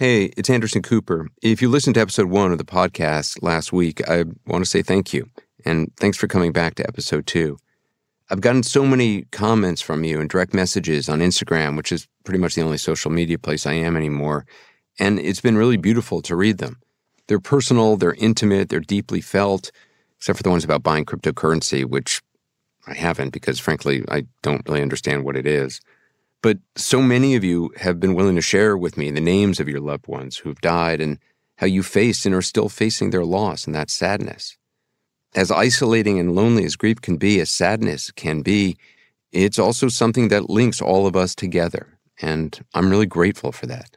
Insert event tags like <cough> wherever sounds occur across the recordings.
Hey, it's Anderson Cooper. If you listened to episode one of the podcast last week, I want to say thank you. And thanks for coming back to episode two. I've gotten so many comments from you and direct messages on Instagram, which is pretty much the only social media place I am anymore. And it's been really beautiful to read them. They're personal, they're intimate, they're deeply felt, except for the ones about buying cryptocurrency, which I haven't because frankly, I don't really understand what it is. But so many of you have been willing to share with me the names of your loved ones who've died and how you faced and are still facing their loss and that sadness. As isolating and lonely as grief can be, as sadness can be, it's also something that links all of us together. And I'm really grateful for that.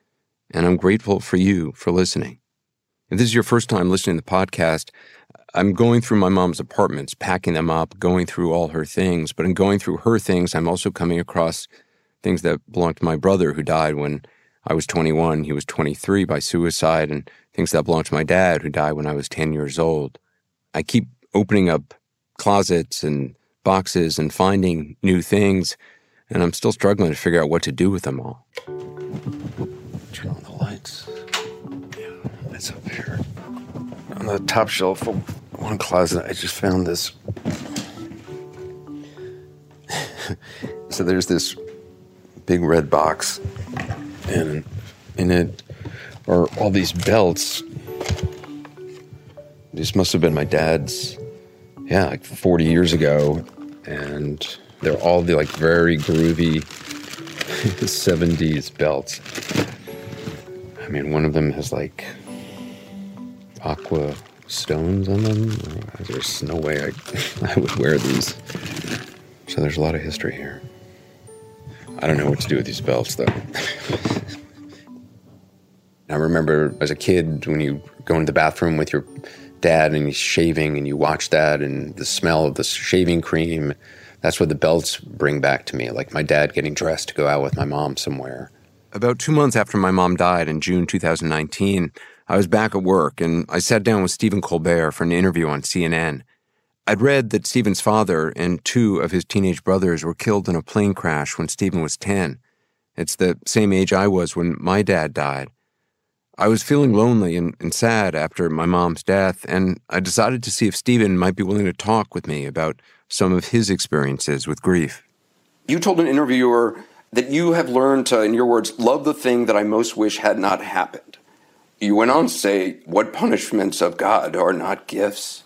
And I'm grateful for you for listening. If this is your first time listening to the podcast, I'm going through my mom's apartments, packing them up, going through all her things. But in going through her things, I'm also coming across things that belonged to my brother who died when I was 21. He was 23 by suicide, and things that belonged to my dad who died when I was 10 years old. I keep opening up closets and boxes and finding new things, and I'm still struggling to figure out what to do with them all. Turn on the lights. Yeah, it's up here. On the top shelf of one closet, I just found this. <laughs> so there's this big red box, and in it are all these belts. These must have been my dad's, yeah, like 40 years ago, and they're all the like very groovy <laughs> 70s belts. I mean, one of them has like aqua stones on them. There's no way I, <laughs> I would wear these. So there's a lot of history here. I don't know what to do with these belts, though. <laughs> I remember as a kid when you go into the bathroom with your dad and he's shaving and you watch that and the smell of the shaving cream. That's what the belts bring back to me, like my dad getting dressed to go out with my mom somewhere. About two months after my mom died in June 2019, I was back at work and I sat down with Stephen Colbert for an interview on CNN. I'd read that Stephen's father and two of his teenage brothers were killed in a plane crash when Stephen was 10. It's the same age I was when my dad died. I was feeling lonely and, and, sad after my mom's death, and I decided to see if Stephen might be willing to talk with me about some of his experiences with grief. You told an interviewer that you have learned to, in your words, love the thing that I most wish had not happened. You went on to say, What punishments of God are not gifts?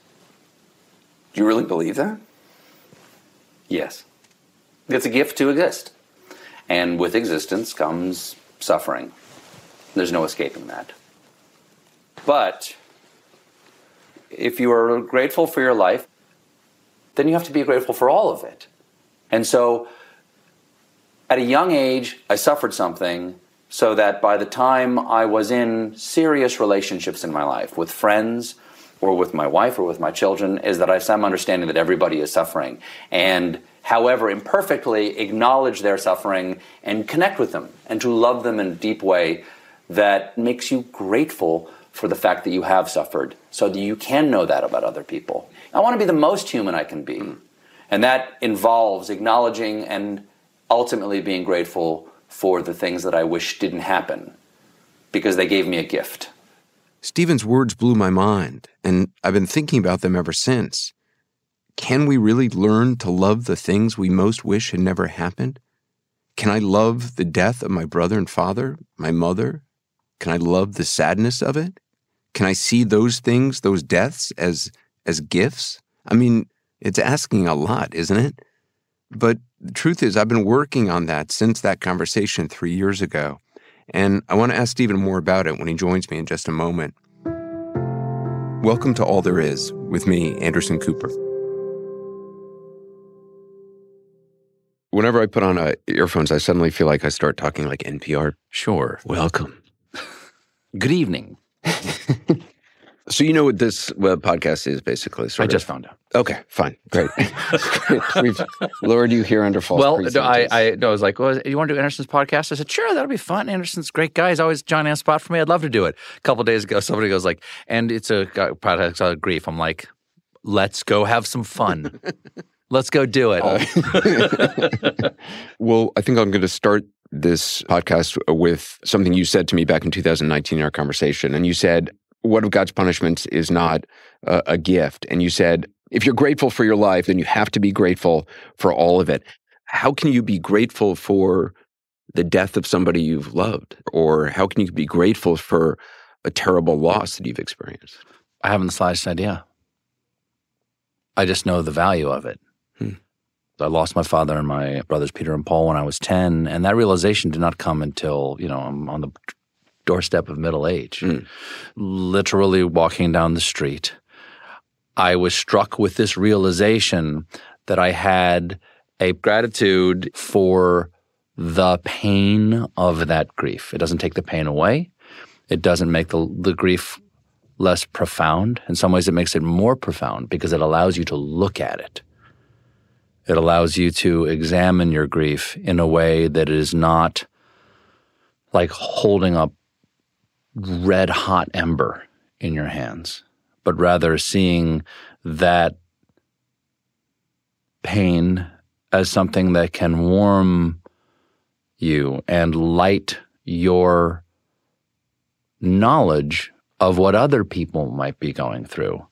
Do you really believe that? Yes. It's a gift to exist. And with existence comes suffering. There's no escaping that. But if you are grateful for your life, then you have to be grateful for all of it. And so at a young age, I suffered something so that by the time I was in serious relationships in my life with friends, or with my wife or with my children is that I have some understanding that everybody is suffering. And however imperfectly, acknowledge their suffering and connect with them and to love them in a deep way that makes you grateful for the fact that you have suffered so that you can know that about other people. I want to be the most human I can be. Hmm. And that involves acknowledging and ultimately being grateful for the things that I wish didn't happen because they gave me a gift. Stephen's words blew my mind, and I've been thinking about them ever since. Can we really learn to love the things we most wish had never happened? Can I love the death of my brother and father, my mother? Can I love the sadness of it? Can I see those things, those deaths, as, as gifts? I mean, it's asking a lot, isn't it? But the truth is, I've been working on that since that conversation three years ago. And I want to ask Stephen more about it when he joins me in just a moment. Welcome to All There Is with me, Anderson Cooper. Whenever I put on uh, earphones, I suddenly feel like I start talking like NPR. Sure. Welcome. <laughs> Good evening. <laughs> So you know what this uh, podcast is basically? I just found out. Okay, fine, great. <laughs> We've lured you here under false. Well, I, I, no, I was like, well, you want to do Anderson's podcast? I said, sure, that'll be fun. Anderson's a great guy. He's always Johnny on spot for me. I'd love to do it. A couple days ago, somebody goes like, and it's a podcast on grief. I'm like, let's go have some fun. <laughs> Let's go do it. Uh, <laughs> well, I think I'm going to start this podcast with something you said to me back in 2019 in our conversation. And you said, What of God's punishments is not a, a gift. And you said, If you're grateful for your life, then you have to be grateful for all of it. How can you be grateful for the death of somebody you've loved? Or how can you be grateful for a terrible loss that you've experienced? I haven't the slightest idea. I just know the value of it. Hmm. I lost my father and my brothers Peter and Paul when I was 10, and that realization did not come until, you know, I'm on the doorstep of middle age. Hmm. Literally walking down the street, I was struck with this realization that I had a gratitude for the pain of that grief. It doesn't take the pain away. It doesn't make the, the grief less profound. In some ways, it makes it more profound because it allows you to look at it. It allows you to examine your grief in a way that is not like holding a red hot ember in your hands, but rather seeing that pain as something that can warm you and light your knowledge of what other people might be going through,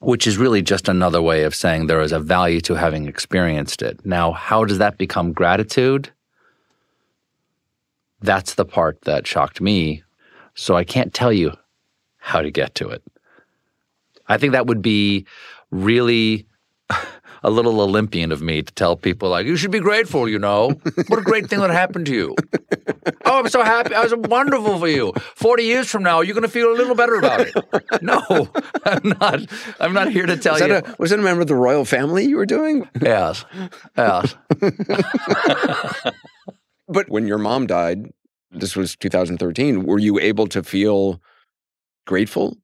which is really just another way of saying there is a value to having experienced it. Now, how does that become gratitude? That's the part that shocked me. So I can't tell you how to get to it. I think that would be really <laughs> a little Olympian of me to tell people like you should be grateful. You know what a great thing that happened to you. <laughs> Oh, I'm so happy. I was wonderful for you. Forty years from now, you're going to feel a little better about it. <laughs> No, I'm not. I'm not here to tell Was you. a, was that a member of the royal family you were doing? yes, yes. But when your mom died, this was 2013, were you able to feel grateful?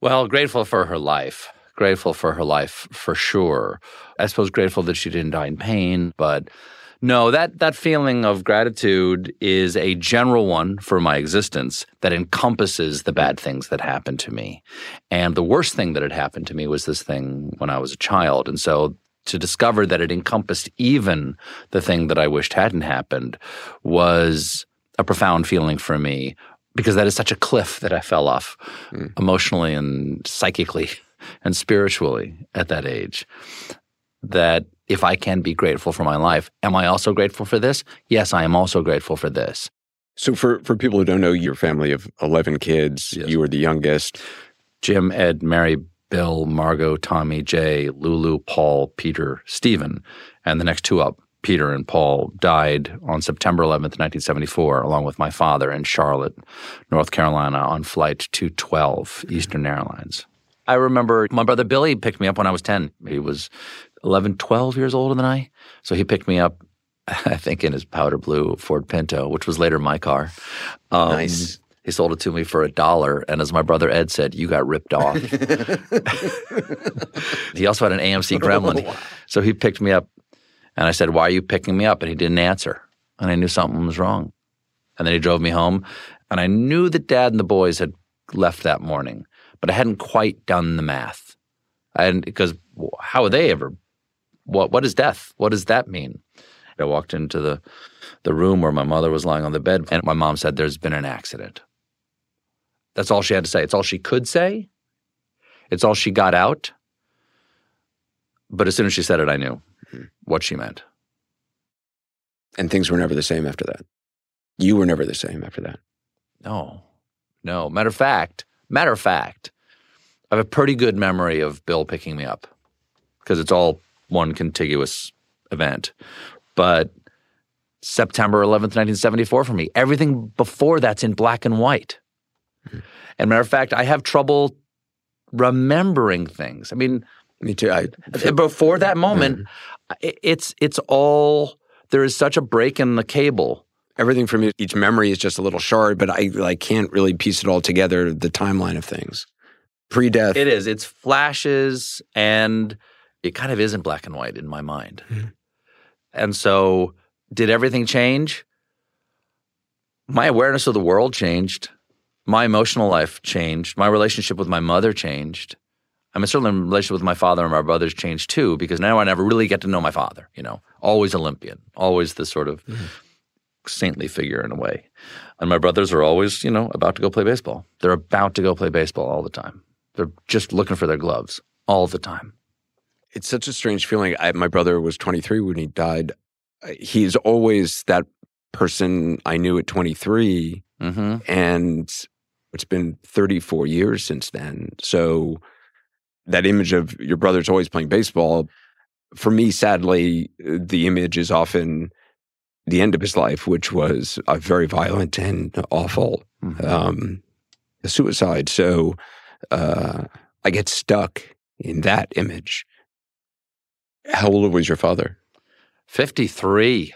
Well, grateful for her life. Grateful for her life for sure. I suppose grateful that she didn't die in pain, but no, that that feeling of gratitude is a general one for my existence that encompasses the bad things that happened to me. And the worst thing that had happened to me was this thing when I was a child. And so to discover that it encompassed even the thing that I wished hadn't happened was a profound feeling for me because that is such a cliff that I fell off hmm. emotionally and psychically and spiritually at that age. That if I can be grateful for my life, am I also grateful for this? Yes, I am also grateful for this. So, for, for people who don't know, your family of 11 kids, Yes. you were the youngest. Jim, Ed, Mary, Bill, Margot, Tommy, Jay, Lulu, Paul, Peter, Stephen, and the next two up, Peter and Paul, died on September 11th, 1974, along with my father in Charlotte, North Carolina, on Flight 212, Eastern Airlines. I remember my brother Billy picked me up when I was 10. He was 11, 12 years older than I. So he picked me up, <laughs> I think, in his powder blue Ford Pinto, which was later my car. Um, Nice. He sold it to me for a dollar. And as my brother Ed said, you got ripped off. <laughs> he also had an AMC oh, Gremlin. So he picked me up and I said, Why are you picking me up? And he didn't answer. And I knew something was wrong. And then he drove me home. And I knew that dad and the boys had left that morning, but I hadn't quite done the math. I hadn't, because how would they ever? What, what is death? What does that mean? I walked into the, the room where my mother was lying on the bed, and my mom said, There's been an accident. That's all she had to say. It's all she could say. It's all she got out. But as soon as she said it, I knew hmm. what she meant. And things were never the same after that. You were never the same after that. No, no. Matter of fact, matter of fact, I have a pretty good memory of Bill picking me up because it's all one contiguous event. But September 11th, 1974 for me, everything before that's in black and white. And matter of fact, I have trouble remembering things. I mean, Me too. I, before that moment, i- it's it's all there is such a break in the cable. everything from each- each memory is just a little shard, but I like can't really piece it all together. The timeline of things, pre-death. It is. It's flashes and it kind of isn't black and white in my mind. Hmm. And so, did everything change? My awareness of the world changed. My emotional life changed. My relationship with my mother changed. I mean, certainly my relationship with my father and my brothers changed too because now I never really get to know my father. You know, always Olympian, always this sort of saintly figure in a way. And my brothers are always, you know, about to go play baseball. They're about to go play baseball all the time. They're just looking for their gloves all the time. It's such a strange feeling. I, my brother was 23 when he died. He's always that person I knew at 23, Mm-hmm. and it's been 34 years since then. So that image of your brother's always playing baseball, for me, sadly, uh, the image is often the end of his life, which was a very violent and awful Mm-hmm. um, suicide. So uh, I get stuck in that image. How old was your father? 53.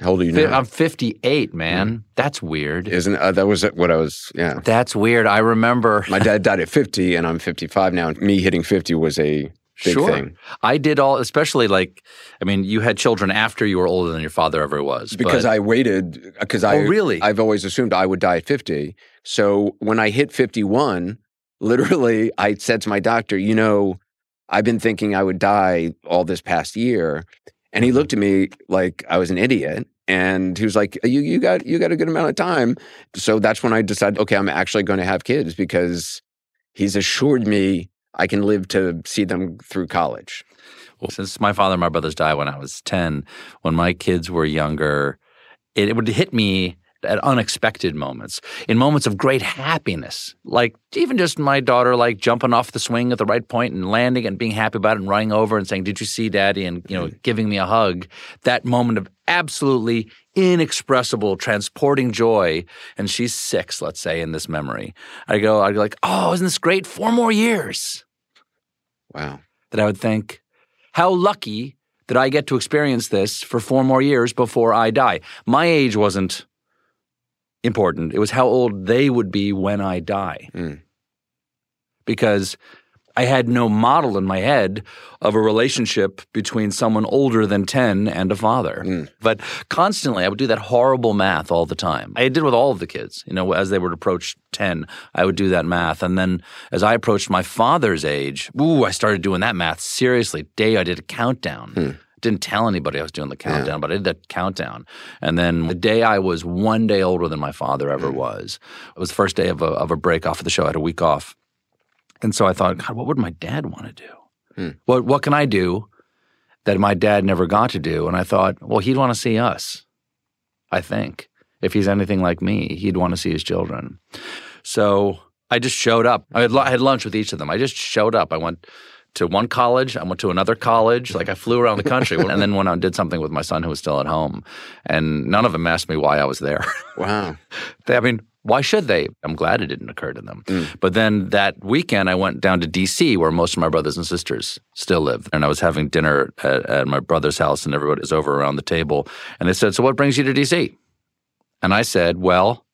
How old are you now? I'm 58, man. That's weird. Isn't uh, that was what I was? Yeah, That's weird. I remember. my dad died at 50, and I'm 55 now. Me hitting 50 was a big sure. thing I did all, especially like, I mean, you had children after you were older than your father ever was. because but- I waited because I Oh, really? I've always assumed I would die at 50. So when I hit 51, literally I said to my doctor, you know, I've been thinking I would die all this past year. And he mm-hmm. looked at me like I was an idiot. And he was like, you, you got you got a good amount of time. So that's when I decided, okay, I'm actually going to have kids because he's assured me I can live to see them through college. Well, since my father and my brothers died when I was 10, when my kids were younger, it, it would hit me at unexpected moments, in moments of great happiness. Like even just my daughter like jumping off the swing at the right point and landing and being happy about it and running over and saying, Did you see daddy? And you know, mm-hmm. giving me a hug. That moment of absolutely inexpressible, transporting joy. And she's six, let's say, in this memory. I go, I'd go like, Oh, isn't this great? Four more years Wow. that I would think, how lucky that I get to experience this for four more years before I die. My age wasn't important. It was how old they would be when I die. Mm. Because I had no model in my head of a relationship between someone older than 10 and a father. Mm. But constantly, I would do that horrible math all the time. I did with all of the kids. You know, as they would approach 10, I would do that math. And then as I approached my father's age, ooh, I started doing that math seriously. Day I did a countdown. Didn't tell anybody I was doing the countdown, but I did that countdown. And then the day I was one day older than my father ever mm. was, it was the first day of a, of a break off of the show. I had a week off. And so I thought, God, what would my dad want to do? Hmm. What what can I do that my dad never got to do? And I thought, well, he'd want to see us. I think if he's anything like me, he'd want to see his children. So I just showed up. I had, I had lunch with each of them. I just showed up. I went to one college. I went to another college. Like I flew around the country, <laughs> and then went and did something with my son who was still at home. And none of them asked me why I was there. Wow. <laughs> They, I mean, why should they? I'm glad it didn't occur to them. Mm. But then that weekend, I went down to D.C., where most of my brothers and sisters still live. And I was having dinner at, at my brother's house, and everybody was over around the table. And they said, So what brings you to D.C.? And I said, Well,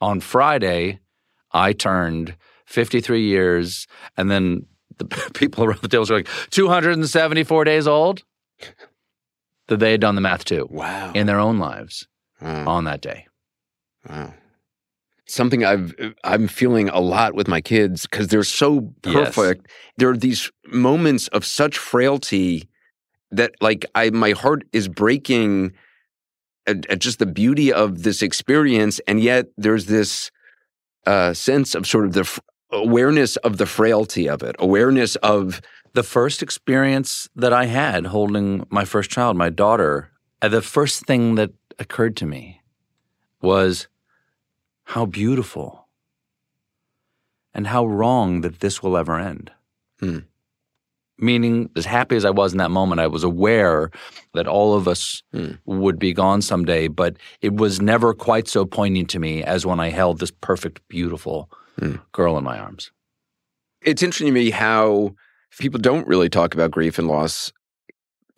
on Friday, I turned 53 years. And then the <laughs> people around the table were like, 274 days old? That they had done the math too Wow. in their own lives wow. on that day. Wow. Something I've I'm feeling a lot with my kids because they're so Yes. perfect. There are these moments of such frailty that like I my heart is breaking at, at just the beauty of this experience, and yet there's this uh, sense of sort of the awareness of the frailty of it, awareness of The first experience that I had holding my first child, my daughter, the first thing that occurred to me was how beautiful and how wrong that this will ever end. Hmm. Meaning, as happy as I was in that moment, I was aware that all of us Hmm. would be gone someday, but it was never quite so poignant to me as when I held this perfect, beautiful Hmm. girl in my arms. it's interesting to me how people don't really talk about grief and loss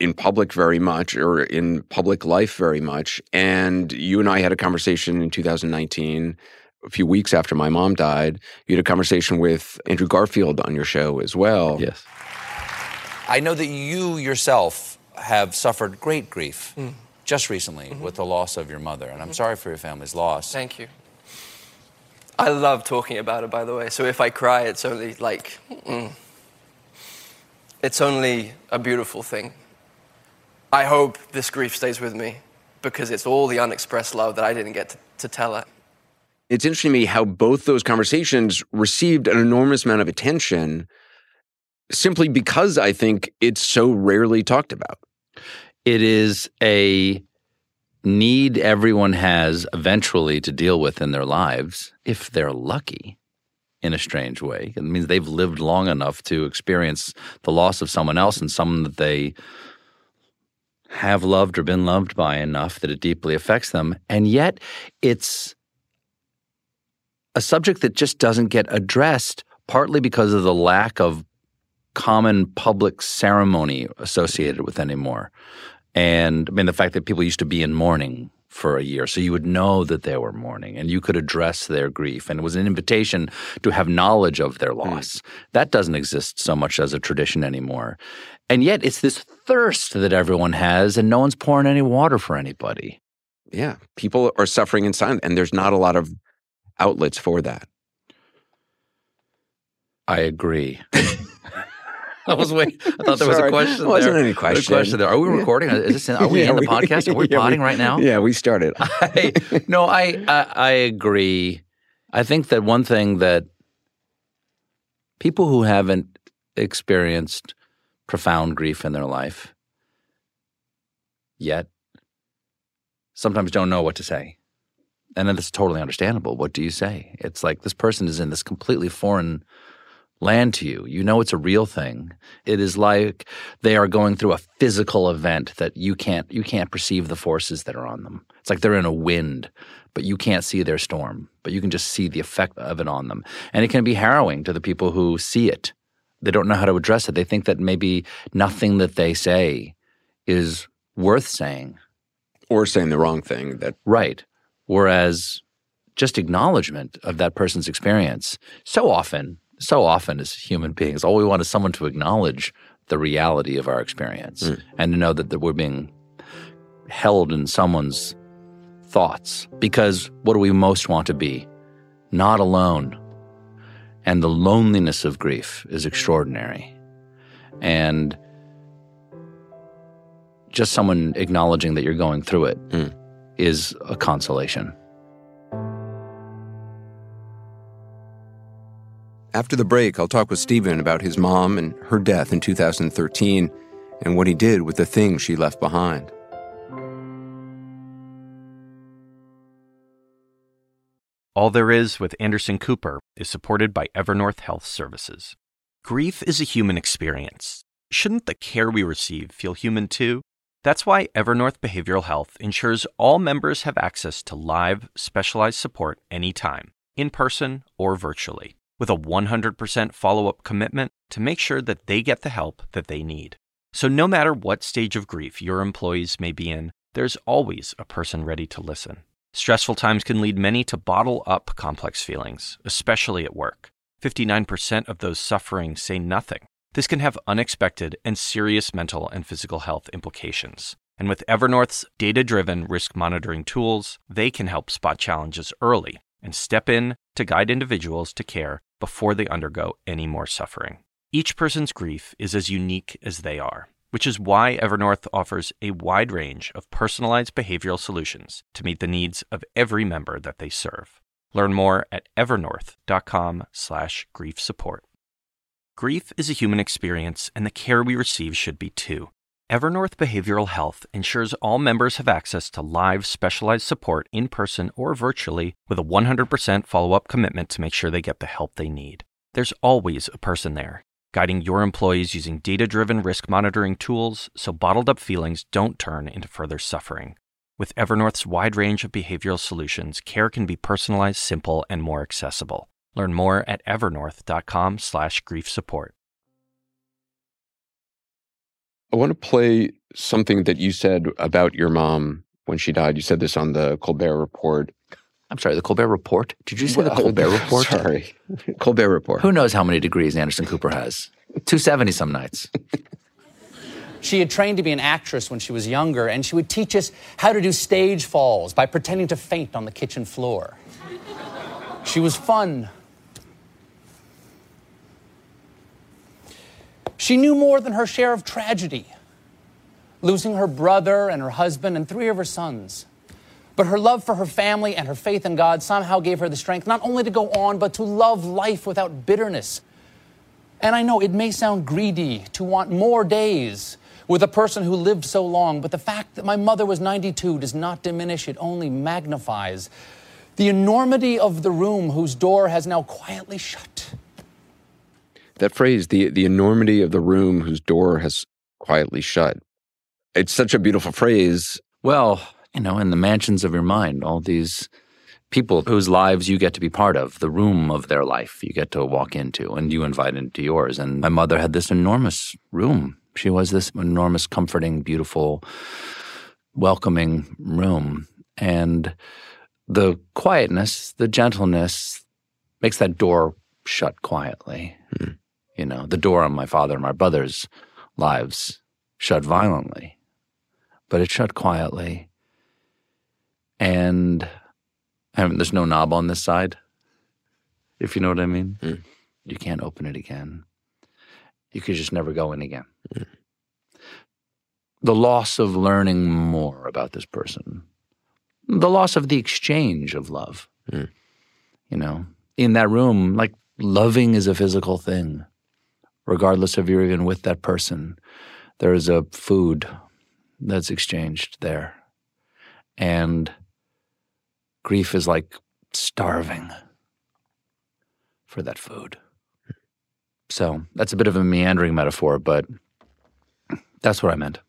in public very much or in public life very much. And you and I had a conversation in 2019, a few weeks after my mom died. You had a conversation with Andrew Garfield on your show as well. Yes. I know that you yourself have suffered great grief hmm. just recently mm-hmm. with the loss of your mother, and I'm mm-hmm. sorry for your family's loss. Thank you. I love talking about it, by the way. So if I cry, it's only like, mm, it's only a beautiful thing. I hope this grief stays with me because it's all the unexpressed love that I didn't get to, to tell it. It's interesting to me how both those conversations received an enormous amount of attention simply because I think it's so rarely talked about. It is a need everyone has eventually to deal with in their lives if they're lucky in a strange way. It means they've lived long enough to experience the loss of someone else and someone that they have loved or been loved by enough that it deeply affects them. And yet it's a subject that just doesn't get addressed, partly because of the lack of common public ceremony associated with anymore. And I mean, the fact that people used to be in mourning for a year. So you would know that they were mourning and you could address their grief. And it was an invitation to have knowledge of their loss. Mm. That doesn't exist so much as a tradition anymore. And yet it's this thirst that everyone has, and no one's pouring any water for anybody. Yeah. People are suffering in silence, and there's not a lot of outlets for that. I agree. <laughs> <laughs> I was waiting. I thought there was a question. There wasn't any question. question there. Are we recording? Is this? In, are we <laughs> yeah, in the we, <laughs> podcast? Are we yeah, potting we, right now? Yeah, we started. I, no, I, I I agree. I think that one thing that people who haven't experienced profound grief in their life yet sometimes don't know what to say. And then it's totally understandable. What do you say? It's like this person is in this completely foreign land to you. You know it's a real thing. It is like they are going through a physical event that you can't you can't perceive the forces that are on them. It's like they're in a wind, but you can't see their storm, but you can just see the effect of it on them. And it can be harrowing to the people who see it. They don't know how to address it. They think that maybe nothing that they say is worth saying or saying the wrong thing that Right. Whereas just acknowledgement of that person's experience so often so often as human beings, all we want is someone to acknowledge the reality of our experience mm. and to know that, that we're being held in someone's thoughts. Because what do we most want to be? Not alone. And the loneliness of grief is extraordinary. And just someone acknowledging that you're going through it mm. is a consolation. After the break, I'll talk with Stephen about his mom and her death in 2013 and what he did with the things she left behind. All There Is with Anderson Cooper is supported by Evernorth Health Services. Grief is a human experience. Shouldn't the care we receive feel human too? That's why Evernorth Behavioral Health ensures all members have access to live, specialized support anytime, in person or virtually with a 100% follow up commitment to make sure that they get the help that they need. So, no matter what stage of grief your employees may be in, there's always a person ready to listen. Stressful times can lead many to bottle up complex feelings, especially at work. 59% of those suffering say nothing. This can have unexpected and serious mental and physical health implications. And with Evernorth's data driven risk monitoring tools, they can help spot challenges early and step in to guide individuals to care before they undergo any more suffering. Each person's grief is as unique as they are, which is why Evernorth offers a wide range of personalized behavioral solutions to meet the needs of every member that they serve. Learn more at evernorth.com/grief support. Grief is a human experience and the care we receive should be too. Evernorth Behavioral Health ensures all members have access to live, specialized support in person or virtually with a 100% follow up commitment to make sure they get the help they need. There's always a person there, guiding your employees using data driven risk monitoring tools so bottled up feelings don't turn into further suffering. With Evernorth's wide range of behavioral solutions, care can be personalized, simple, and more accessible. Learn more at evernorth.com/grief support. I want to play something that you said about your mom when she died. You said this on the Colbert Report. I'm sorry, the Colbert Report? Did you say well, the Colbert <laughs> Report? Sorry, <laughs> Colbert Report. Who knows how many degrees Anderson Cooper has? 270 some nights. She had trained to be an actress when she was younger, and she would teach us how to do stage falls by pretending to faint on the kitchen floor. She was fun. She knew more than her share of tragedy, losing her brother and her husband and three of her sons. But her love for her family and her faith in God somehow gave her the strength not only to go on, but to love life without bitterness. And I know it may sound greedy to want more days with a person who lived so long, but the fact that my mother was 92 does not diminish, it only magnifies the enormity of the room whose door has now quietly shut. That phrase, the the enormity of the room whose door has quietly shut. It's such a beautiful phrase. Well, you know, in the mansions of your mind, all these people whose lives you get to be part of, the room of their life you get to walk into and you invite into yours. And my mother had this enormous room. She was this enormous, comforting, beautiful, welcoming room. And the quietness, the gentleness makes that door shut quietly. Hmm. You know, the door on my father and my brother's lives shut violently, but it shut quietly. And I mean, there's no knob on this side, if you know what I mean. Hmm. You can't open it again. You could just never go in again. Hmm. The loss of learning more about this person, the loss of the exchange of love. Hmm. You know, in that room, like loving is a physical thing, regardless of you're even with that person. There is a food that's exchanged there. And grief is like starving for that food. So that's a bit of a meandering metaphor, but that's what I meant.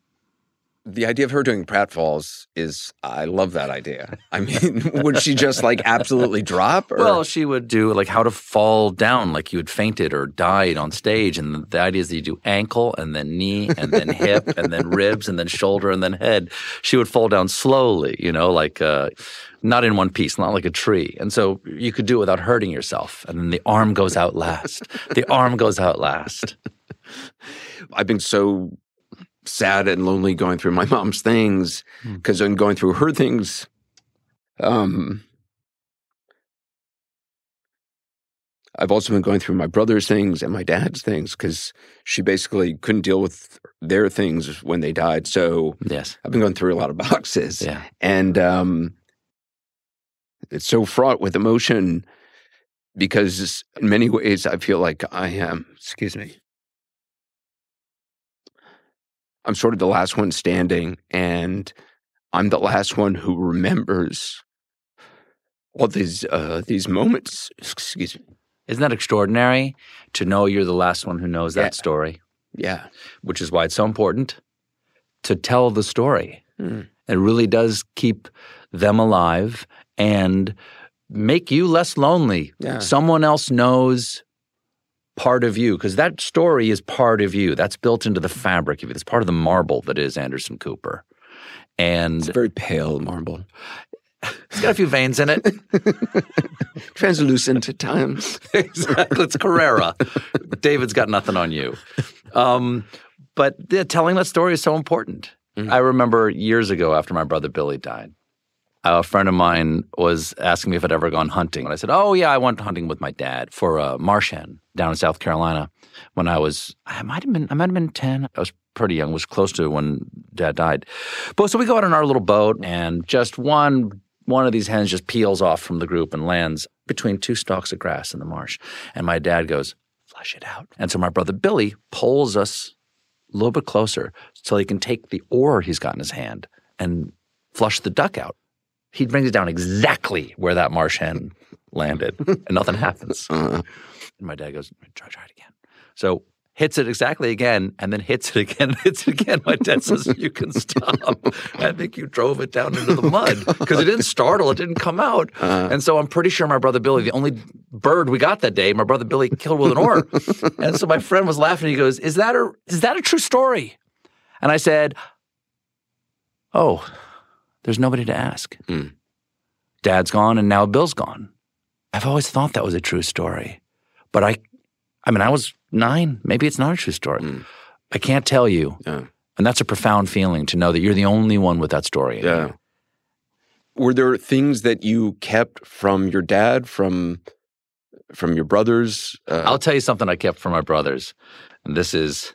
The idea of her doing pratfalls is, I love that idea. I mean, <laughs> would she just like absolutely drop? Or? Well, she would do like how to fall down, like you had fainted or died on stage. And the, idea is that you do ankle and then knee and then <laughs> hip and then ribs and then shoulder and then head. She would fall down slowly, you know, like uh, not in one piece, not like a tree. And so you could do it without hurting yourself. And then the arm goes out last. the arm goes out last. <laughs> I've been so sad and lonely going through my <laughs> mom's things because I'm going through her things. Um, I've also been going through my brother's things and my dad's things because she basically couldn't deal with their things when they died. So Yes. I've been going through a lot of <laughs> boxes. Yeah. And um, it's so fraught with emotion because in many ways I feel like I am, excuse me, I'm sort of the last one standing and I'm the last one who remembers all these uh, these moments. Excuse me. Isn't that extraordinary to know you're the last one who knows that Yeah. story? Yeah. Which is why it's so important to tell the story. Mm. It really does keep them alive and make you less lonely. Yeah. Someone else knows part of you because that story is part of you. That's built into the fabric of you. It's part of the marble that is Anderson Cooper. And It's a very pale marble. it's got a few veins in it. <laughs> Translucent at times. <laughs> exactly. It's Carrara. David's got nothing on you. Um, but yeah, telling that story is so important. I remember years ago after my brother Billy died, a friend of mine was asking me if I'd ever gone hunting. And I said, Oh, yeah, I went hunting with my dad for uh, a marsh hen down in South Carolina when I was, I might have been, I might have been 10. I was pretty young, was close to when dad died. But so we go out on our little boat and just one one of these hens just peels off from the group and lands between two stalks of grass in the marsh. And my dad goes, flush it out. And so my brother Billy pulls us a little bit closer so he can take the oar he's got in his hand and flush the duck out. He brings it down exactly where that marsh hen landed, and nothing happens. <laughs> Uh, And my dad goes, try, try it again. So hits it exactly again, and then hits it again, <laughs> hits it again. My dad says, You can stop. I think you drove it down into the <laughs> mud because it didn't startle, it didn't come out. and so I'm pretty sure my brother Billy, the only bird we got that day, my brother Billy killed with an oar. and so my friend was laughing. He goes, Is that a is that a true story? And I said, Oh, there's nobody to ask. Mm. Dad's gone and now Bill's gone. I've always thought that was a true story. But I I mean, I was nine. Maybe it's not a true story. Mm. I can't tell you. Yeah. And that's a profound feeling to know that you're the only one with that story. Yeah. you. Were there things that you kept from your dad, from from your brothers? Uh, I'll tell you something I kept from my brothers, and this is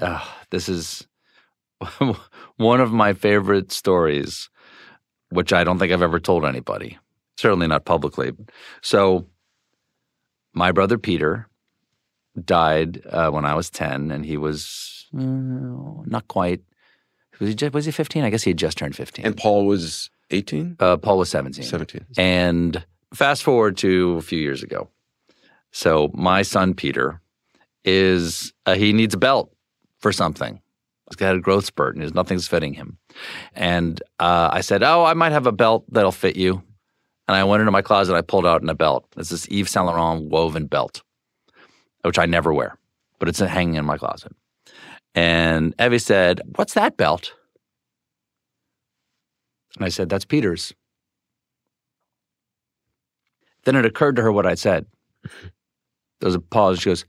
uh, this is <laughs> one of my favorite stories, which I don't think I've ever told anybody. Certainly not publicly. So, my brother Peter died uh, when I was ten, and he was uh, not quite. Was he, ju- was he 15? I guess he had just turned 15. and Paul was 18? Uh, Paul was 17. 17. And fast forward to a few years ago. So my son Peter is uh, he needs a belt for something. He's got a growth spurt and nothing's fitting him. And uh, I said, "Oh, I might have a belt that'll fit you." And I went into my closet. and I pulled out a belt. It's this Yves Saint Laurent woven belt, which I never wear, but it's hanging in my closet. And Evie said, "What's that belt?" And I said, "That's Peter's." Then it occurred to her what I said. There was a pause. She goes,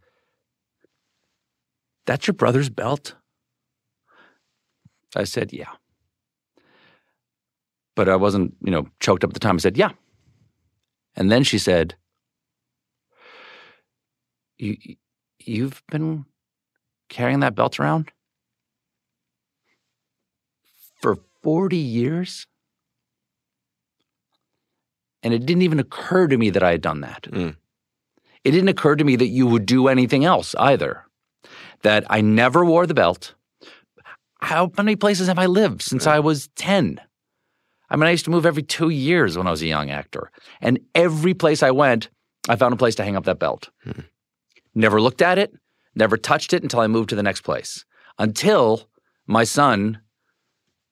That's your brother's belt? I said, Yeah. But I wasn't, you know, choked up at the time. I said, Yeah. And then she said, you, You've been carrying that belt around for 40 years? And it didn't even occur to me that I had done that. Mm. It didn't occur to me that you would do anything else either. That I never wore the belt. How many places have I lived since I was 10? I mean, I used to move every two years when I was a young actor. And every place I went, I found a place to hang up that belt. Hmm. Never looked at it, never touched it until I moved to the next place. Until my son,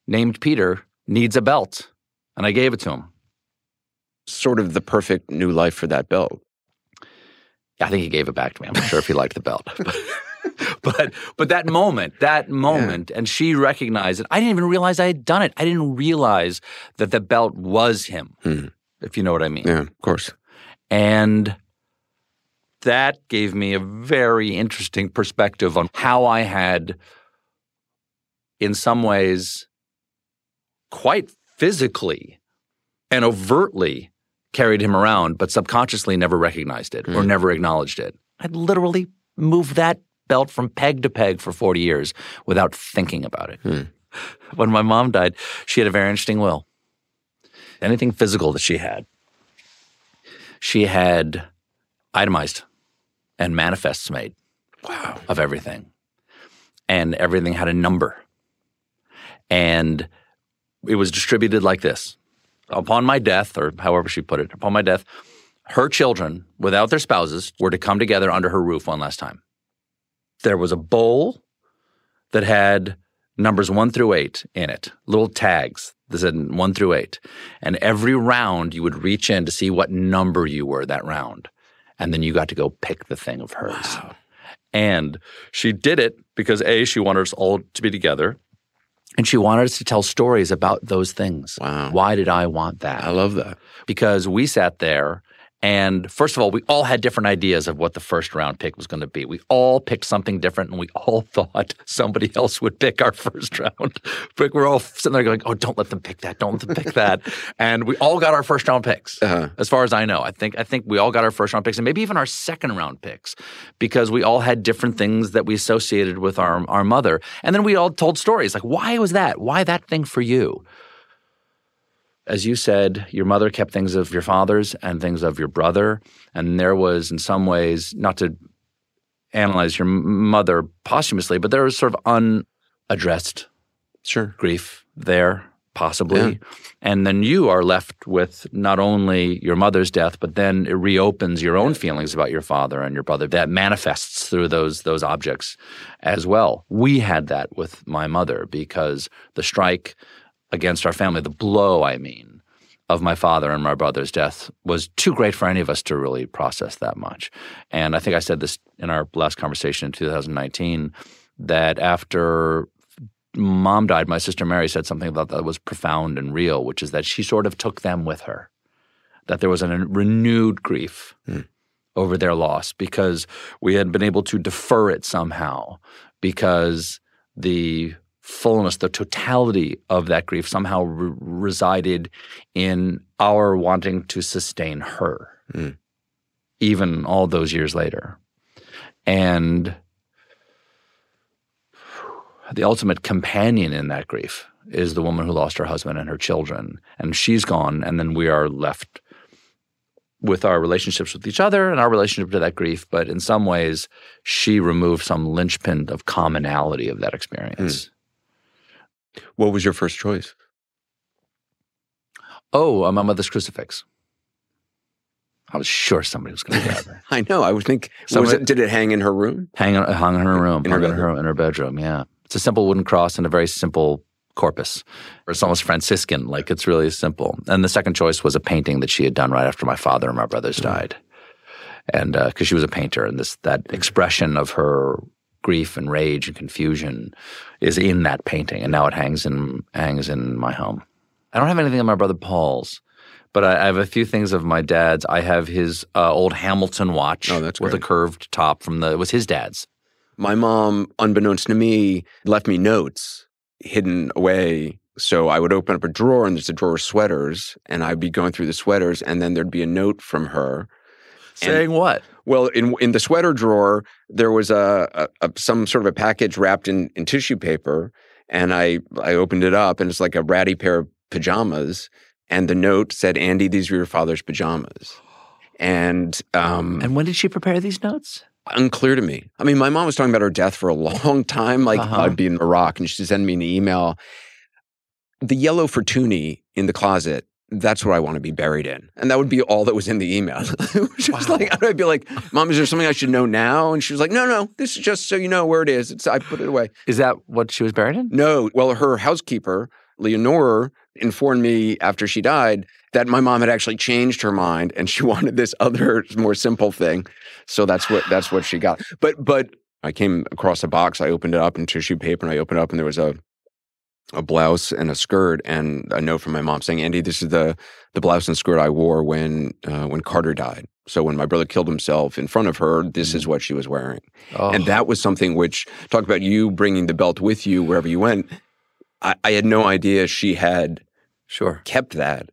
named Peter, needs a belt. And I gave it to him. Sort of the perfect new life for that belt. I think he gave it back to me. I'm not sure if he liked the belt. <laughs> <laughs> but but that moment, that moment, and she recognized it. I didn't even realize I had done it. I didn't realize that the belt was him, hmm. if you know what I mean. Yeah, of course. And that gave me a very interesting perspective on how I had, in some ways, quite physically and overtly carried him around, but subconsciously never recognized it or hmm. never acknowledged it. I'd literally moved that belt from peg to peg for 40 years without thinking about it. Hmm. When my mom died, she had a very interesting will. Anything physical that she had, she had itemized and manifests made wow. of everything. And everything had a number. And it was distributed like this upon my death, or however she put it, upon my death, her children, without their spouses, were to come together under her roof one last time. There was a bowl that had numbers one through eight in it, little tags that said one through eight. And every round you would reach in to see what number you were that round. And then you got to go pick the thing of hers. And she did it because A, she wanted us all to be together. And she wanted us to tell stories about those things. Wow. Why did I want that? I love that. because we sat there and first of all, we all had different ideas of what the first round pick was going to be. We all picked something different and we all <laughs> thought somebody else would pick our first round <laughs> pick. We're all sitting there going, oh, don't let them pick that. Don't let them pick that. <laughs> and we all got our first round picks. Uh-huh. As far as I know, I think I think we all got our first round picks and maybe even our second round picks because we all had different things that we associated with our our mother. And then we all told stories like, why was that? Why that thing for you? As you said, your mother kept things of your father's and things of your brother. And there was, in some ways, not to analyze your mother posthumously, but there was sort of unaddressed Sure. grief there, possibly. Yeah. And then you are left with not only your mother's death, but then it reopens your own feelings about your father and your brother. That manifests through those those objects as well. We had that with my mother because the strike against our family, the blow, I mean, of my father and my brother's death was too great for any of us to really process that much. And I think I said this in our last conversation in 2019 that after mom died, my sister Mary said something about that was profound and real, which is that she sort of took them with her. That there was a renewed grief hmm. over their loss because we had been able to defer it somehow because the fullness, the totality of that grief somehow re- resided in our wanting to sustain her, Mm. even all those years later. And the ultimate companion in that grief is the woman who lost her husband and her children. And she's gone, and then we are left with our relationships with each other and our relationship to that grief. But in some ways, she removed some linchpin of commonality of that experience. What was your first choice? Oh, uh, my mother's crucifix. I was sure somebody was going to grab it. <laughs> I know. I would think. Was Somebody- it, did it hang in her room? Hang on, hung in her room, In her hung in her, bedroom. in her bedroom. Yeah, it's a simple wooden cross and a very simple corpus. It's almost Franciscan, like it's really simple. And the second choice was a painting that she had done right after my father and my brothers Mm. died, and because she was a painter, and this that expression of her grief and rage and confusion is in that painting, and now it hangs in hangs in my home. I don't have anything of my brother Paul's. But I I have a few things of my dad's. I have his uh, old Hamilton watch Oh, with great. a curved top from the. It was his dad's. My mom, unbeknownst to me, left me notes hidden away. So I would open up a drawer and there's a drawer of sweaters, and I'd be going through the sweaters, and then there'd be a note from her. Saying what? Well, in in the sweater drawer, there was a, a, a some sort of a package wrapped in, in tissue paper, and I I opened it up, and it's like a ratty pair of pajamas, and the note said, "Andy, these are your father's pajamas." And um, And when did she prepare these notes? unclear to me. I mean, my mom was talking about her death for a <laughs> long time. Like Uh-huh. I'd be in Iraq and she'd send me an email. The yellow Fortuny in the closet, that's what I want to be buried in. And that would be all that was in the email. <laughs> it was like, I'd be like, Mom, is there something I should know now? And she was like, No, no, this is just so you know where it is. It's I put it away. Is that what she was buried in? No. Well, her housekeeper, Leonora, informed me after she died that my mom had actually changed her mind and she <laughs> wanted this other more simple thing. So that's what that's what she got. But but I came across a box, I opened it up in tissue paper and I opened it up and there was a a blouse and a skirt and a note from my mom saying, "Andy, this is the the blouse and skirt I wore when uh, when Carter died. So when my brother killed himself in front of her, this is what she was wearing." Oh. And that was something which talk about you bringing the belt with you wherever you went. I, I had no idea she had sure. kept that.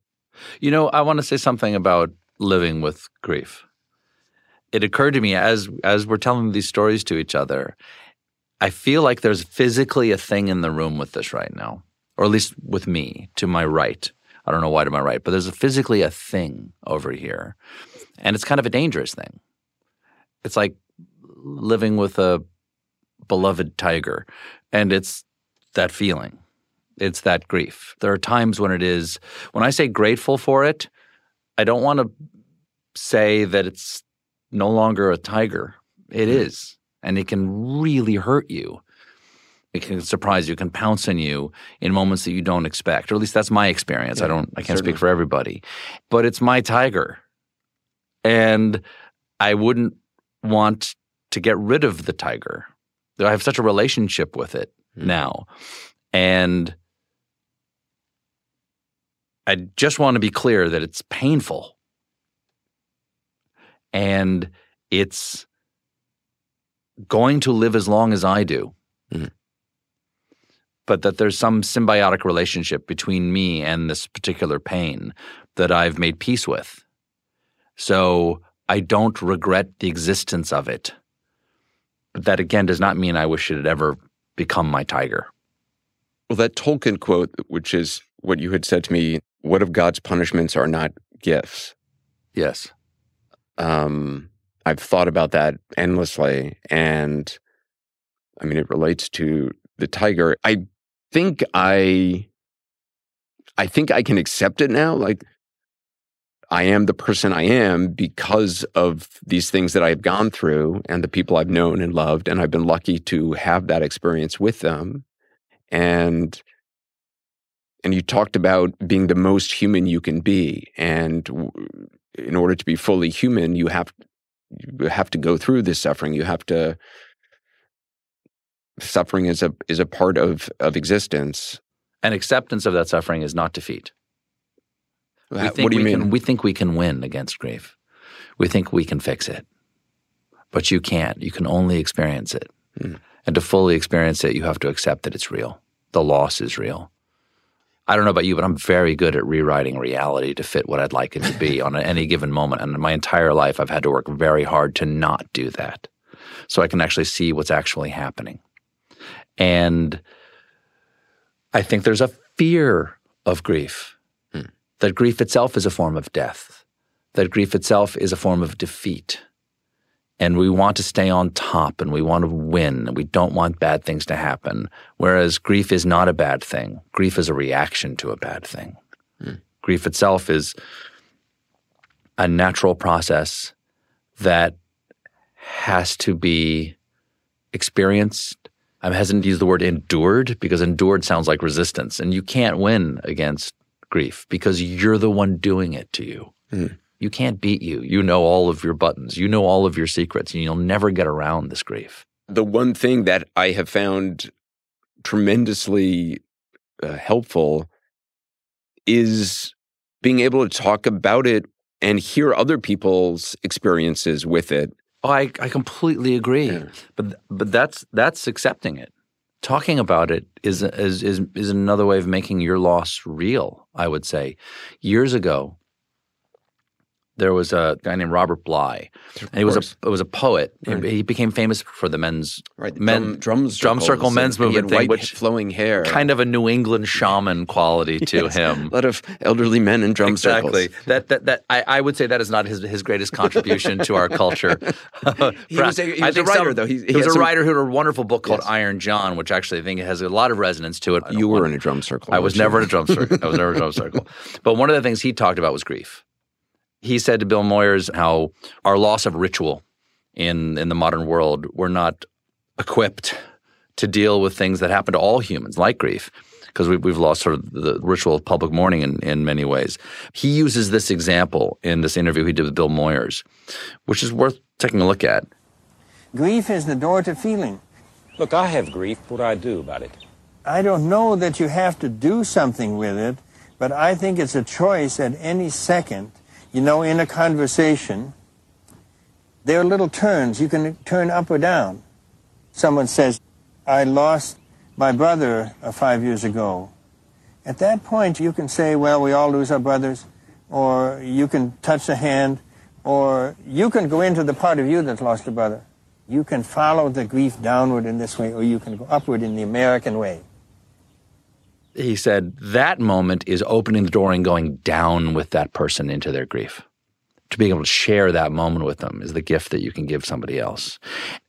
You know, I want to say something about living with grief. It occurred to me as as we're telling these stories to each other, I feel like there's physically a thing in the room with this right now, or at least with me to my right. I don't know why to my right, but there's a physically a thing over here, and it's kind of a dangerous thing. It's like living with a beloved tiger, and it's that feeling. It's that grief. There are times when it is, when I say grateful for it, I don't want to say that it's no longer a tiger. It hmm. is. And it can really hurt you. It can surprise you, it can pounce on you in moments that you don't expect. Or at least that's my experience. I don't I can't certainly. speak for everybody. But it's my tiger. And I wouldn't want to get rid of the tiger. I have such a relationship with it hmm. now. And I just want to be clear that it's painful. And it's going to live as long as I do. Mhm. But that there's some symbiotic relationship between me and this particular pain that I've made peace with. So I don't regret the existence of it. But that again does not mean I wish it had ever become my tiger. Well, that Tolkien quote, which is what you had said to me, what if God's punishments are not gifts? Yes. Um, I've thought about that endlessly. And I mean, it relates to the tiger. I think I, I think I can accept it now. Like, I am the person I am because of these things that I've gone through and the people I've known and loved. And I've been lucky to have that experience with them. And and you talked about being the most human you can be. And in order to be fully human, you have you have to go through this suffering. You have to suffering is a is a part of of existence. And acceptance of that suffering is not defeat. We What do you we mean? Can, we think we can win against grief. We think we can fix it. But you can't. You can only experience it. Hmm. And to fully experience it, you have to accept that it's real. the loss is real. I don't know about you, but I'm very good at rewriting reality to fit what I'd like it to be <laughs> on any given moment. And my entire life, I've had to work very hard to not do that so I can actually see what's actually happening. And I think there's a fear of grief, hmm. that grief itself is a form of death, that grief itself is a form of defeat. And we want to stay on top and we want to win. and We don't want bad things to happen. Whereas grief is not a bad thing. Grief is a reaction to a bad thing. Hmm. Grief itself is a natural process that has to be experienced. I'm hesitant to use the word endured because endured sounds like resistance, and you can't win against grief because you're the one doing it to you. Mm. You can't beat you. You know all of your buttons, you know all of your secrets, and you'll never get around this grief. The one thing that I have found tremendously uh, helpful is being able to talk about it and hear other people's experiences with it Oh, I, I completely agree. Yeah. But but that's that's accepting it. Talking about it is, is is is another way of making your loss real. I would say. Years ago, there was a guy named Robert Bly, and he was a was a poet. Right. He became famous for the men's right the men, drum, drum, drum circle men's movement thing, which flowing hair, kind of a New England <laughs> shaman quality to yes, him. A lot of elderly men in drum exactly. circles. That that that I, I, would say that is not his his greatest contribution to our culture. <laughs> he was a, he was a writer some, though. He, he, he was a some, writer who wrote a wonderful book called yes. Iron John, which actually I think has a lot of resonance to it. You were in a drum circle. I was never in a drum circle. I was never in a drum <laughs> circle. But one of the things he talked about was grief he said to Bill Moyers how our loss of ritual in, in the modern world, we're not equipped to deal with things that happen to all humans, like grief, because we, we've lost sort of the ritual of public mourning in, in many ways. He uses this example in this interview he did with Bill Moyers, which is worth taking a look at. Grief is the door to feeling. Look, I have grief. What do I do about it? I don't know that you have to do something with it, but I think it's a choice at any second you know, in a conversation, there are little turns. You can turn up or down. Someone says, I lost my brother uh, five years ago. At that point, you can say, well, we all lose our brothers, or you can touch a hand, or you can go into the part of you that's lost a brother. You can follow the grief downward in this way, or you can go upward in the American way he said that moment is opening the door and going down with that person into their grief. To be able to share that moment with them is the gift that you can give somebody else.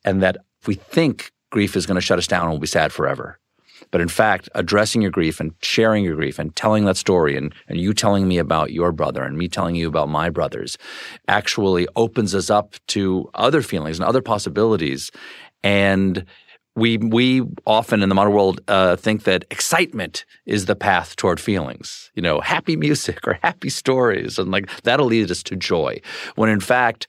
And that if we think grief is going to shut us down and we'll be sad forever. But in fact, addressing your grief and sharing your grief and telling that story and, and you telling me about your brother and me telling you about my brothers actually opens us up to other feelings and other possibilities. And we we often in the modern world uh, think that excitement is the path toward feelings. You know, happy music <laughs> or happy stories, and like that'll lead us to joy. When in fact,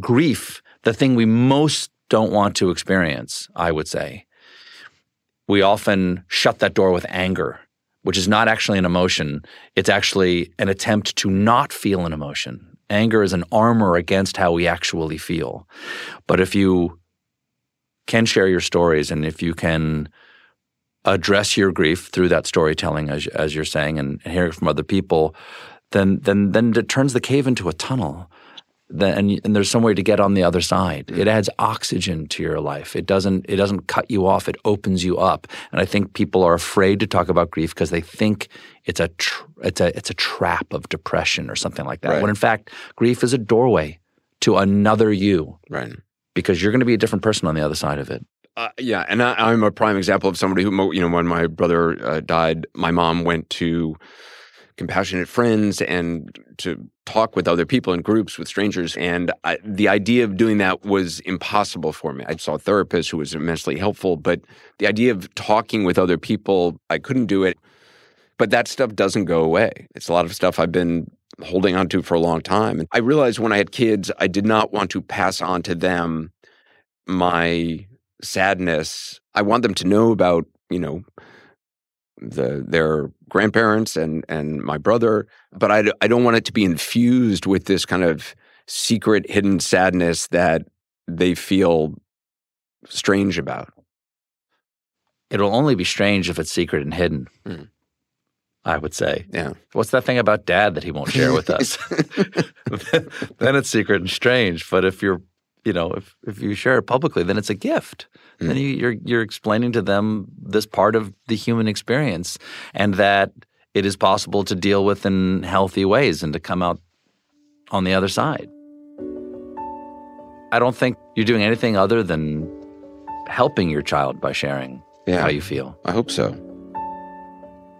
grief, the thing we most don't want to experience, I would say, we often shut that door with anger, which is not actually an emotion. It's actually an attempt to not feel an emotion. Anger is an armor against how we actually feel. But if you can share your stories and if you can address your grief through that storytelling as as you're saying and, and hearing from other people then then then it turns the cave into a tunnel then, and, and there's some way to get on the other side. It adds oxygen to your life. It doesn't it doesn't cut you off. It opens you up. And I think people are afraid to talk about grief because they think it's a tr- it's a it's a trap of depression or something like that. Right. When in fact, grief is a doorway to another you. Right because you're going to be a different person on the other side of it. Uh, yeah, and I, am a prime example of somebody who, you know, when my brother uh, died, my mom went to compassionate friends and to talk with other people in groups with strangers. And I, the idea of doing that was impossible for me. I saw a therapist who was immensely helpful, but the idea of talking with other people, I couldn't do it. But that stuff doesn't go away. It's a lot of stuff I've been holding on to for a long time. And I realized when I had kids, I did not want to pass on to them my sadness. I want them to know about, you know, the their grandparents and and my brother, but I, I don't want it to be infused with this kind of secret hidden sadness that they feel strange about. it'll only be strange if it's secret and hidden. Hmm. I would say. Yeah. What's that thing about dad that he won't share with <laughs> us? <laughs> then it's secret and strange. But if you're, you know, if, if you share it publicly, then it's a gift. Hmm. Then you, you're you're explaining to them this part of the human experience and that it is possible to deal with in healthy ways and to come out on the other side. I don't think you're doing anything other than helping your child by sharing Yeah. how you feel. I hope so.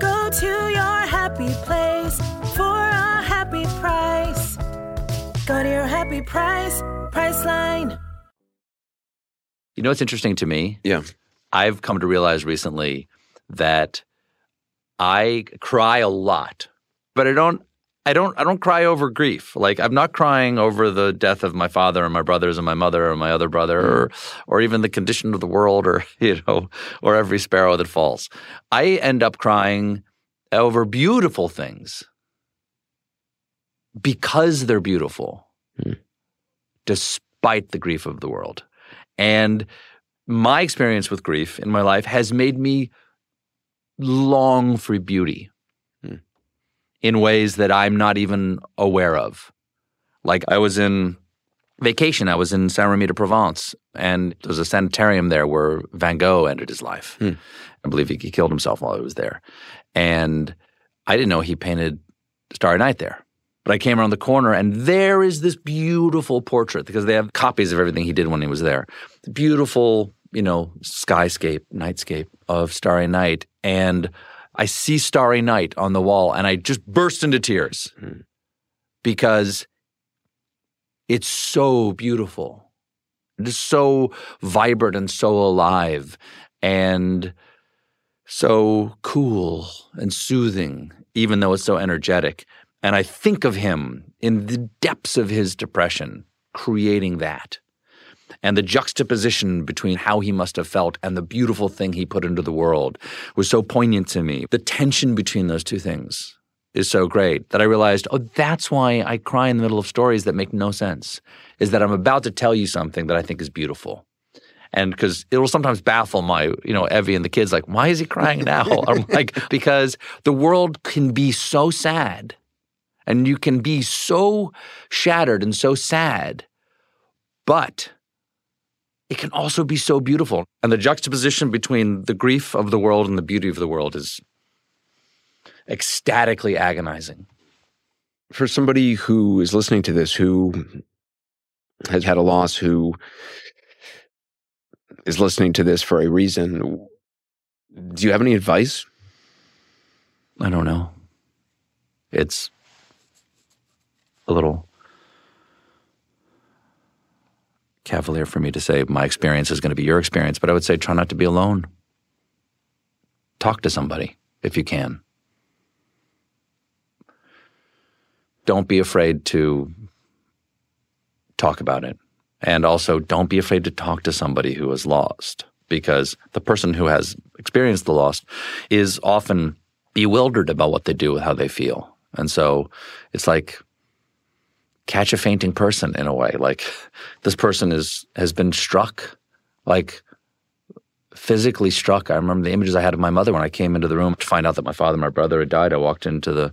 Go to your happy place for a happy price. Go to your happy price, Priceline. You know what's interesting to me? Yeah. I've come to realize recently that I cry a lot, but I don't I don't I don't cry over grief. Like I'm not crying over the death of my father and my brothers and my mother and my other brother mm-hmm. or or even the condition of the world or <laughs> you know or every sparrow that falls. I end up crying over beautiful things because they're beautiful hmm. despite the grief of the world. And my experience with grief in my life has made me long for beauty in ways that I'm not even aware of. Like I was in vacation, I was in Saint Remy de Provence, and there's a sanitarium there where Van Gogh ended his life. Hmm. I believe he, he killed himself while he was there. And I didn't know he painted Starry Night there. But I came around the corner and there is this beautiful portrait because they have copies of everything he did when he was there. Beautiful, you know, skyscape, nightscape of Starry Night. And I see Starry Night on the wall and I just burst into tears hmm. because it's so beautiful. It is so vibrant and so alive and so cool and soothing, even though it's so energetic. And I think of him in the depths of his depression, creating that. And the juxtaposition between how he must have felt and the beautiful thing he put into the world was so poignant to me. The tension between those two things is so great that I realized, oh, that's why I cry in the middle of stories that make no sense, is that I'm about to tell you something that I think is beautiful. And because it will sometimes baffle my, you know, Evie and the kids, like, why is he crying now? <laughs> I'm like, because the world can be so sad and you can be so shattered and so sad, but it can also be so beautiful. And the juxtaposition between the grief of the world and the beauty of the world is ecstatically agonizing. For somebody who is listening to this, who has had a loss, who is listening to this for a reason, do you have any advice? I don't know. It's a little cavalier for me to say my experience is going to be your experience, but I would say try not to be alone. Talk to somebody if you can. Don't be afraid to talk about it. And also, don't be afraid to talk to somebody who is lost because the person who has experienced the loss is often bewildered about what they do with how they feel. And so it's like catch a fainting person in a way. Like this person is has been struck, like physically struck. I remember the images I had of my mother when I came into the room to find out that my father and my brother had died. I walked into the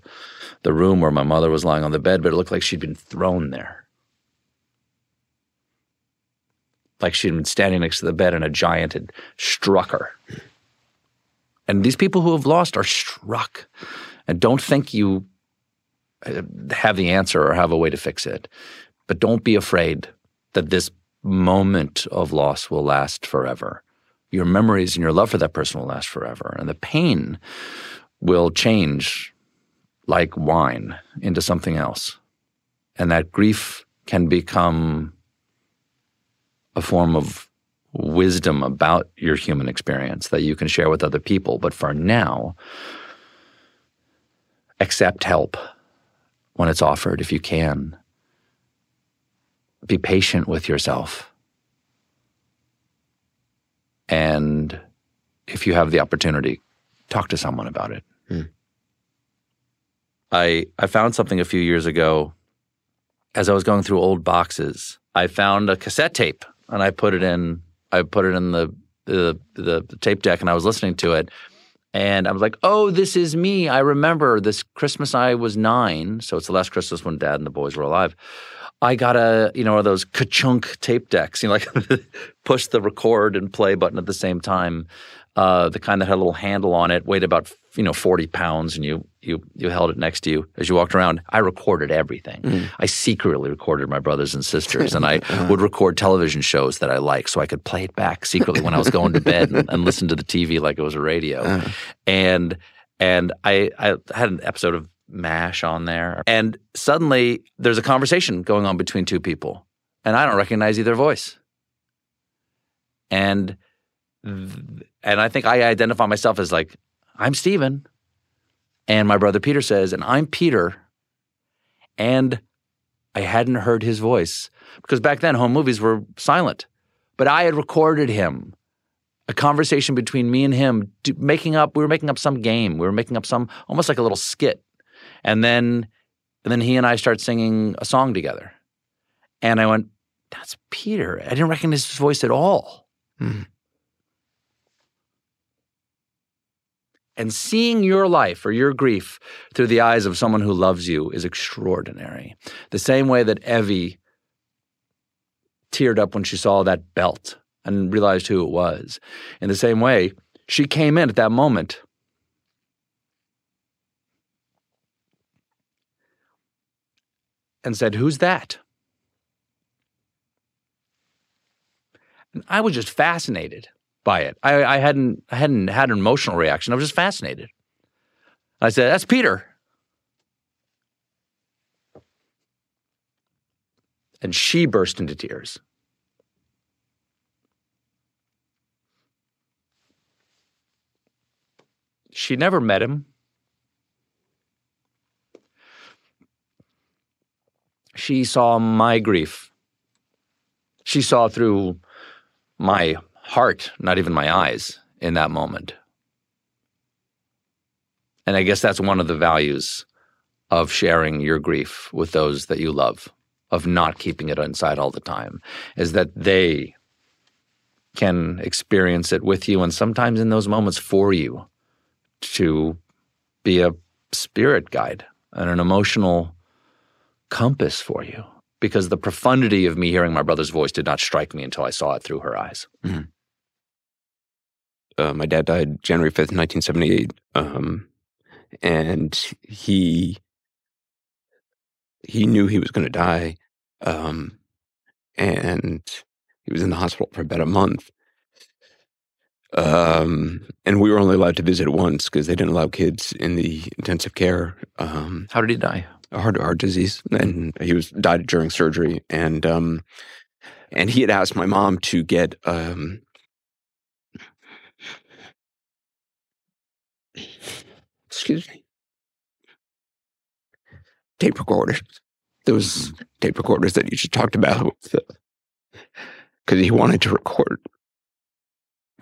the room where my mother was lying on the bed, but it looked like she'd been thrown there. Like she'd been standing next to the bed and a giant had struck her. And these people who have lost are struck and don't think you Uh, have the answer or have a way to fix it. But don't be afraid that this moment of loss will last forever. Your memories and your love for that person will last forever. And the pain will change like wine into something else. And that grief can become a form of wisdom about your human experience that you can share with other people. But for now, accept help when it's offered if you can. Be patient with yourself. And if you have the opportunity, talk to someone about it. Hmm. I I found something a few years ago as I was going through old boxes. I found a cassette tape and I put it in I put it in the, the, the tape deck and I was listening to it and I was like, "Oh, this is me. I remember this Christmas I was 9, so it's the last Christmas when dad and the boys were alive. I got a, you know, one of those ka-chunk tape decks, <laughs> you know, like push the record and play button at the same time. Uh, the kind that had a little handle on it, weighed about you know forty pounds, and you you you held it next to you as you walked around. I recorded everything. Mm. I secretly recorded my brothers and sisters, and I <laughs> would record television shows that I liked, so I could play it back secretly when I was going to bed and, and listen to the TV like it was a radio. And and I I had an episode of MASH on there, and suddenly there's a conversation going on between two people, and I don't recognize either voice. And th- and I think I identify myself as like I'm Stephen, and my brother Peter says, and I'm Peter, and I hadn't heard his voice because back then home movies were silent, but I had recorded him. A conversation between me and him, making up. We were making up some game. We were making up some almost like a little skit, and then, and then he and I start singing a song together, and I went, "That's Peter." I didn't recognize his voice at all. Hmm. And seeing your life or your grief through the eyes of someone who loves you is extraordinary. The same way that Evie teared up when she saw that belt and realized who it was. In the same way, she came in at that moment. And said, Who's that? And I was just fascinated by it. I, I hadn't I hadn't had an emotional reaction. I was just fascinated. I said, "That's Peter." And she burst into tears. She never met him. She saw my grief. She saw through my heart, not even my eyes, in that moment. And I guess that's one of the values of sharing your grief with those that you love, of not keeping it inside all the time, is that they can experience it with you and sometimes in those moments for you to be a spirit guide and an emotional compass for you. Because the profundity of me hearing my brother's voice did not strike me until I saw it through her eyes. Mm-hmm. Uh, my dad died January 5th, 1978. Um, and he he knew he was going to die. Um, and he was in the hospital for about a month. Um, and we were only allowed to visit once because they didn't allow kids in the intensive care. Um, How did he die? A heart heart disease, and he was died during surgery. And um, and he had asked my mom to get um, excuse me, tape recorders. Those tape recorders that you just talked about, because he wanted to record.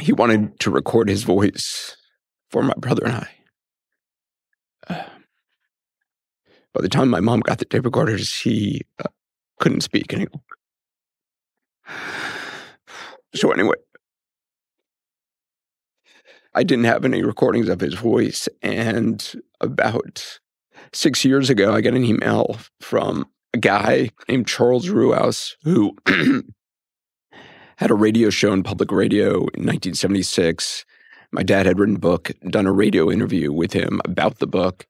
He wanted to record his voice for my brother and I. Uh, <sighs> by the time my mom got the tape recorders, he uh, couldn't speak anymore. <sighs> So anyway, I didn't have any recordings of his voice. And about six years ago, I got an email from a guy named Charles Ruas who <clears throat> had a radio show in public radio in 1976. My dad had written a book, done a radio interview with him about the book,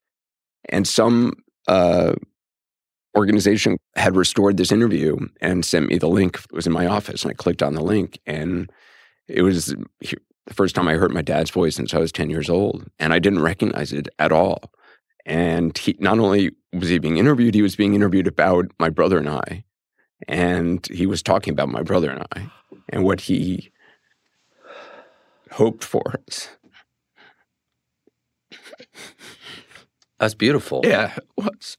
and some uh, organization had restored this interview and sent me the link. It was in my office, and I clicked on the link, and it was the first time I heard my dad's voice since I was 10 years old, and I didn't recognize it at all. And he not only was he being interviewed, he was being interviewed about my brother and I. And he was talking about my brother and I and what he hoped for us. That's beautiful. Yeah, it was.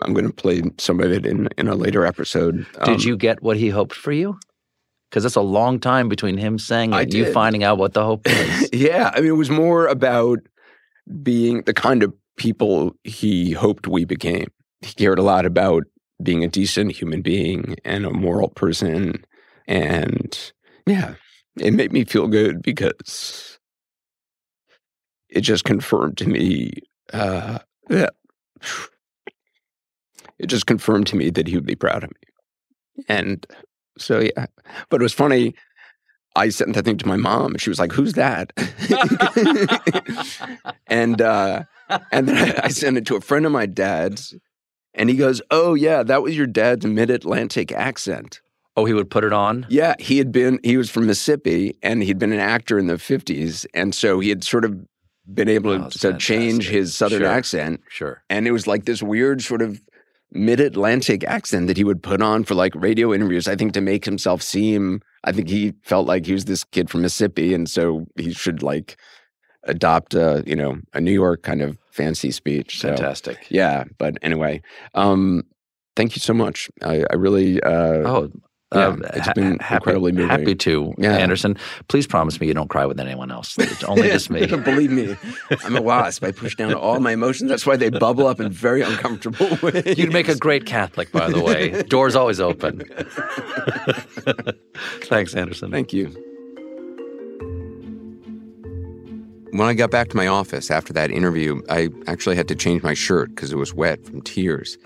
I'm going to play some of it in in a later episode. Um, Did you get what he hoped for you? Because it's a long time between him saying it and you finding out what the hope was. <laughs> yeah, I mean, it was more about being the kind of people he hoped we became. He cared a lot about being a decent human being and a moral person. And yeah, it made me feel good because it just confirmed to me uh, that <sighs> it just confirmed to me that he would be proud of me. And so, yeah, but it was funny. I sent that thing to my mom. And she was like, "Who's that?" <laughs> and uh, and then I, I sent it to a friend of my dad's, and he goes, "Oh yeah, that was your dad's mid-Atlantic accent." Oh, he would put it on. Yeah, he had been. He was from Mississippi, and he'd been an actor in the '50s, and so he had sort of been able to, Oh, to change his southern Sure. accent. Sure. And it was like this weird sort of mid-Atlantic accent that he would put on for like radio interviews. I think to make himself seem. I think he felt like he was this kid from Mississippi, and so he should like adopt a you know a New York kind of fancy speech. So, Fantastic. Yeah, but anyway, um, thank you so much. I, I really. Uh, Oh, yeah, uh, it's ha- been happy, incredibly moving. Happy to, Yeah. Anderson. Please promise me you don't cry with anyone else. <laughs> It's only just me. <laughs> Believe me, I'm a wasp. I push down all my emotions. That's why they bubble up in very uncomfortable <laughs> ways. You'd make a great Catholic, by the way. Doors always open. Thanks, Anderson. Thank you. When I got back to my office after that interview, I actually had to change my shirt because it was wet from tears.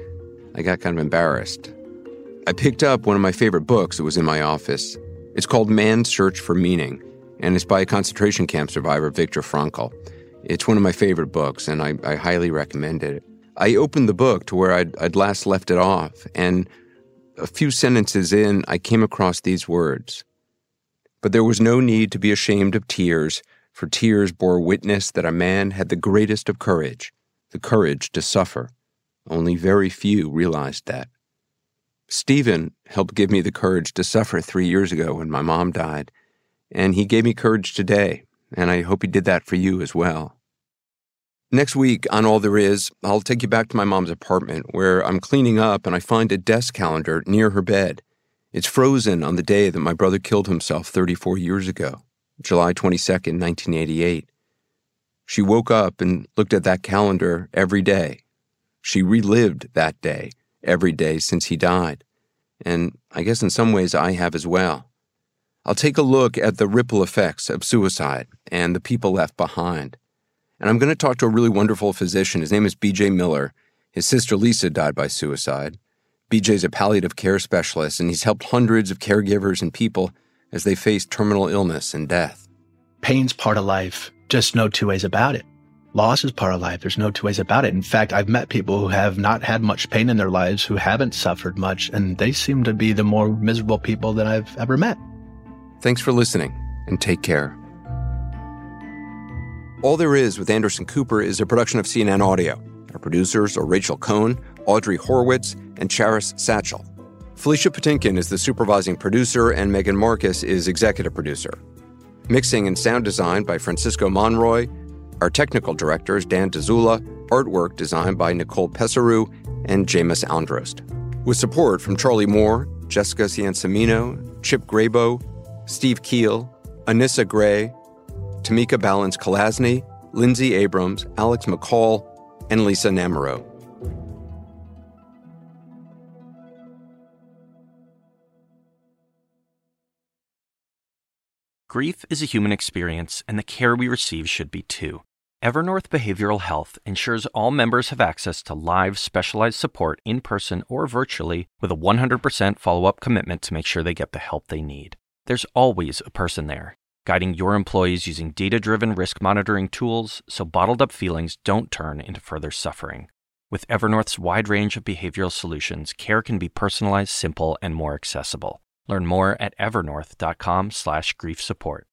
I got kind of embarrassed. I picked up one of my favorite books that was in my office. It's called Man's Search for Meaning, and it's by a concentration camp survivor, Viktor Frankl. It's one of my favorite books, and I, I highly recommend it. I opened the book to where I'd, I'd last left it off, and a few sentences in, I came across these words But there was no need to be ashamed of tears, for tears bore witness that a man had the greatest of courage, the courage to suffer. Only very few realized that. Stephen helped give me the courage to suffer three years ago when my mom died, and he gave me courage today, and I hope he did that for you as well. Next week on All There Is, I'll take you back to my mom's apartment where I'm cleaning up and I find a desk calendar near her bed. It's frozen on the day that my brother killed himself 34 years ago, July 22nd, 1988. She woke up and looked at that calendar every day. She relived that day every day since he died. And I guess in some ways I have as well. I'll take a look at the ripple effects of suicide and the people left behind. And I'm going to talk to a really wonderful physician. His name is BJ Miller. His sister Lisa died by suicide. BJ's a palliative care specialist, and he's helped hundreds of caregivers and people as they face terminal illness and death. Pain's part of life. Just no two ways about it. Loss is part of life. There's no two ways about it. In fact, I've met people who have not had much pain in their lives, who haven't suffered much, and they seem to be the more miserable people that I've ever met. Thanks for listening, and take care. All There Is with Anderson Cooper is a production of CNN Audio. Our producers are Rachel Cohn, Audrey Horwitz, and Charis Satchell. Felicia Patinkin is the supervising producer, and Megan Marcus is executive producer. Mixing and sound design by Francisco Monroy. Our technical director is Dan Dzula. Artwork designed by Nicole Pesaru and Jamus Andrest. With support from Charlie Moore, Jessica Ciancimino, Chip Grabow, Steve Kiehl, Anissa Gray, Tameeka Ballance Kolasny, Lindsay Abrams, Alex McCall, and Lisa Namerow. Grief is a human experience, and the care we receive should be too. Evernorth Behavioral Health ensures all members have access to live, specialized support in person or virtually with a 100% follow up commitment to make sure they get the help they need. There's always a person there, guiding your employees using data driven risk monitoring tools so bottled up feelings don't turn into further suffering. With Evernorth's wide range of behavioral solutions, care can be personalized, simple, and more accessible. Learn more at evernorth.com slash grief support.